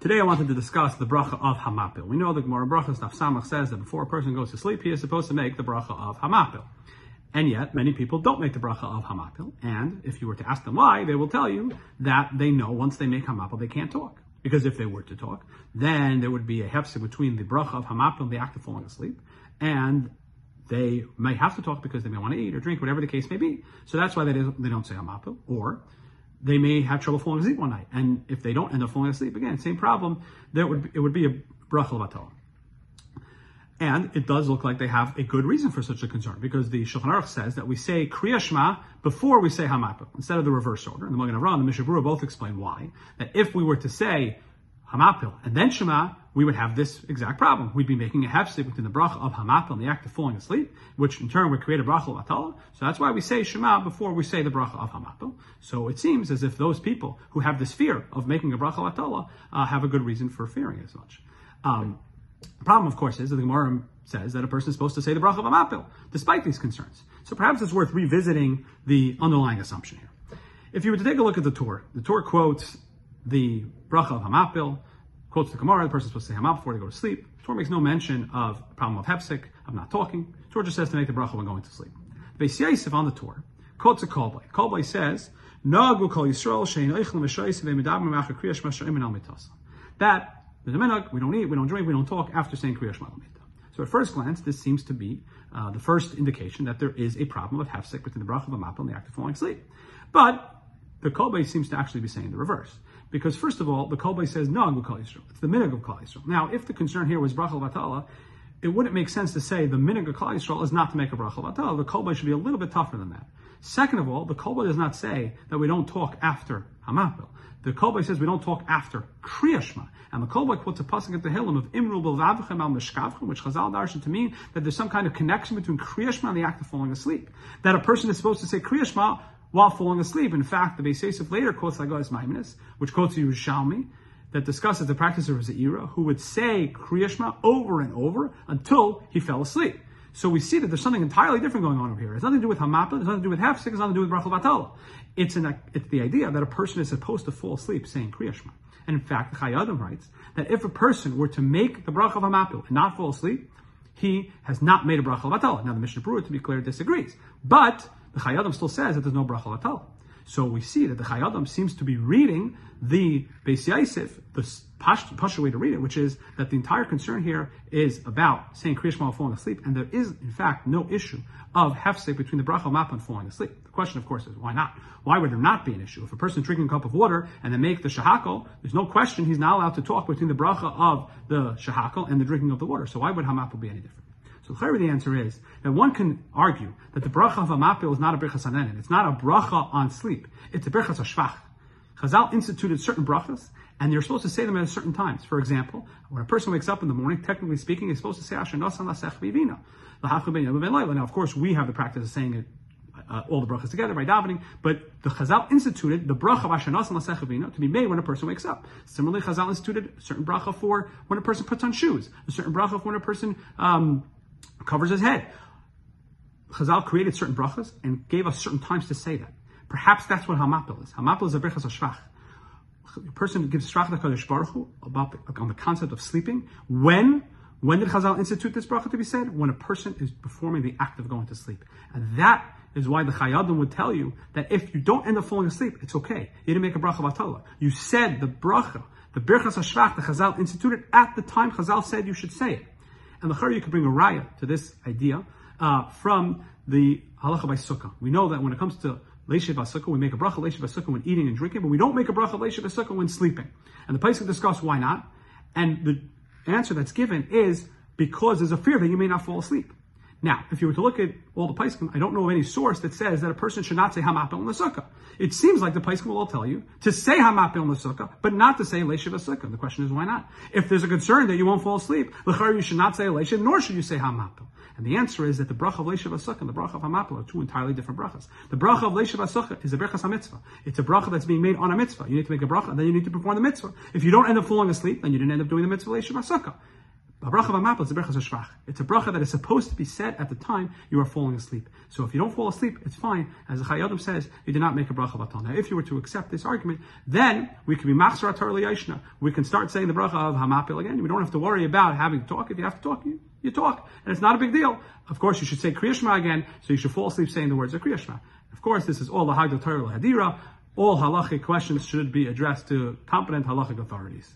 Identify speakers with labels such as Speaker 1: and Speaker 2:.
Speaker 1: Today I wanted to discuss the bracha of Hamapil. We know the Gemara Brachas Samach says that before a person goes to sleep, he is supposed to make the bracha of Hamapil. And yet, many people don't make the bracha of Hamapil. And if you were to ask them why, they will tell you that they know once they make Hamapil, they can't talk. Because if they were to talk, then there would be a hefsek between the bracha of Hamapil and the act of falling asleep. And they may have to talk because they may want to eat or drink, whatever the case may be. So that's why they don't say Hamapil. Or they may have trouble falling asleep one night. And if they don't end up falling asleep again, same problem, there would it would be a bracha of and it does look like they have a good reason for such a concern because the Shulchan Aruch says that we say Kriya Shema before we say Hamapil instead of the reverse order. And the Magen Avraham and the Mishnah both explain why. That if we were to say Hamapil and then Shema, we would have this exact problem. We'd be making a hefsek within the bracha of Hamapil and the act of falling asleep, which in turn would create a bracha of batala. So that's why we say Shema before we say the bracha of Hamapil. So it seems as if those people who have this fear of making a bracha of batala uh, have a good reason for fearing as much. Um, the problem, of course, is that the Gemara says that a person is supposed to say the bracha of Hamapil, despite these concerns. So perhaps it's worth revisiting the underlying assumption here. If you were to take a look at the Tur, the Tur quotes the bracha of Hamapil, quotes the Gemara, the person is supposed to say Hamapil before they go to sleep. The Tur makes no mention of the problem of hefsek, of not talking. The Tur just says to make the bracha when going to sleep. The Beis Yosef on the Tur quotes a Kol Bo. Kolbai says, Nagu kol Yisrael shein oichel v'shoyis v'medabim ma'achar kriya shma sha'im al mitasa. That there's a minhag, we don't eat, we don't drink, we don't talk after saying Kriya Shema So at first glance, this seems to be uh, the first indication that there is a problem of hefsek between the bracha of a and the act of falling asleep. But the Kol Bo seems to actually be saying the reverse. Because first of all, the Kol Bo says no Kol Yisrael. It's the minhag of Kol Yisrael. Now, if the concern here was bracha batala, it wouldn't make sense to say the minhag of Kol Yisrael is not to make a bracha batala. The Kol Bo should be a little bit tougher than that. Second of all, the Kol Bo does not say that we don't talk after Hamapil. The Kol Bo says we don't talk after Kriyashma. And the Kol Bo quotes a pasuk at Tehillim of Imru Bilvavchem al Meshkavchem, which Chazal darshan to mean that there's some kind of connection between Kriyashma and the act of falling asleep. That a person is supposed to say Kriyashma while falling asleep. In fact, the Beis Yosef later quotes Hagahos Maimoniyos, which quotes Yerushalmi, that discusses the practice of Zeira, who would say Kriyashma over and over until he fell asleep. So we see that there's something entirely different going on over here. It's nothing to do with hamapa, it's nothing to do with hefsek, it's nothing to do with brachal batala. It's, an, it's the idea that a person is supposed to fall asleep saying kriyashma. And in fact, the Chayei writes that if a person were to make the bracha of hamapil and not fall asleep, he has not made a bracha batala. Now the Mishnah Berurah, to be clear, disagrees. But the Chayei Adam still says that there's no bracha batala. So we see that the Chayei Adam seems to be reading the Beis Yosef, the Pasha way to read it, which is that the entire concern here is about saying Kriya Shema falling asleep, and there is, in fact, no issue of hefsek between the bracha map and falling asleep. The question, of course, is why not? Why would there not be an issue? If a person drinking a cup of water and they make the shehakol, there's no question he's not allowed to talk between the bracha of the shehakol and the drinking of the water. So why would hamapil be any different? So the answer is that one can argue that the bracha of Hamapil is not a bracha sanenin. It's not a bracha on sleep. It's a bracha shvach. Chazal instituted certain brachas, and you're supposed to say them at certain times. For example, when a person wakes up in the morning, technically speaking, he's supposed to say Asher Nosan Lasech Vivina. Now, of course, we have the practice of saying it uh, all the brachas together by davening, but the Chazal instituted the bracha of Ashanas and Lasechavina to be made when a person wakes up. Similarly, Chazal instituted a certain bracha for when a person puts on shoes, a certain bracha for when a person um, covers his head. Chazal created certain brachas and gave us certain times to say that. Perhaps that's what Hamapil is. Hamapil is a brachas shvach. A person gives shvach to Baruch Hu about the, on the concept of sleeping. When when did Chazal institute this bracha to be said? When a person is performing the act of going to sleep, and that is why the Chayei Adam would tell you that if you don't end up falling asleep, it's okay. You didn't make a bracha batala. You said the bracha, the birchas hashvach, the Chazal instituted at the time Chazal said you should say it. And the you could bring a raya to this idea uh, from the halacha by sukkah. We know that when it comes to Leishiv Sukkah, we make a bracha Leishiv Sukkah when eating and drinking, but we don't make a bracha Leishiv Sukkah when sleeping. And the place to discuss why not. And the answer that's given is because there's a fear that you may not fall asleep. Now, if you were to look at all the Paiskim, I don't know of any source that says that a person should not say Hamapil in the Sukkah. It seems like the Paiskim will all tell you to say Hamapil in the Sukkah, but not to say Leishiv Sukkah. The question is, why not? If there's a concern that you won't fall asleep, Lechar, you should not say Leishiv, nor should you say Hamapil. And the answer is that the bracha of Leishiv Sukkah and the bracha of Hamapil are two entirely different brachas. The bracha of Leishiv Sukkah is a bracha mitzvah. It's a bracha that's being made on a mitzvah. You need to make a bracha, and then you need to perform the mitzvah. If you don't end up falling asleep, then you didn't end up doing the mitzvah Leishiv V'mapel is a. It's a bracha that is supposed to be said at the time you are falling asleep. So if you don't fall asleep, it's fine. As the Chayyim says, you did not make a bracha v'atal. Now, if you were to accept this argument, then we can be machzor atar We can start saying the bracha of hamapil again. We don't have to worry about having to talk. If you have to talk, you, you talk, and it's not a big deal. Of course, you should say kriyashma again, so you should fall asleep saying the words of kriyashma. Of course, this is all the hagdol Torah hadira. All halachic questions should be addressed to competent halachic authorities.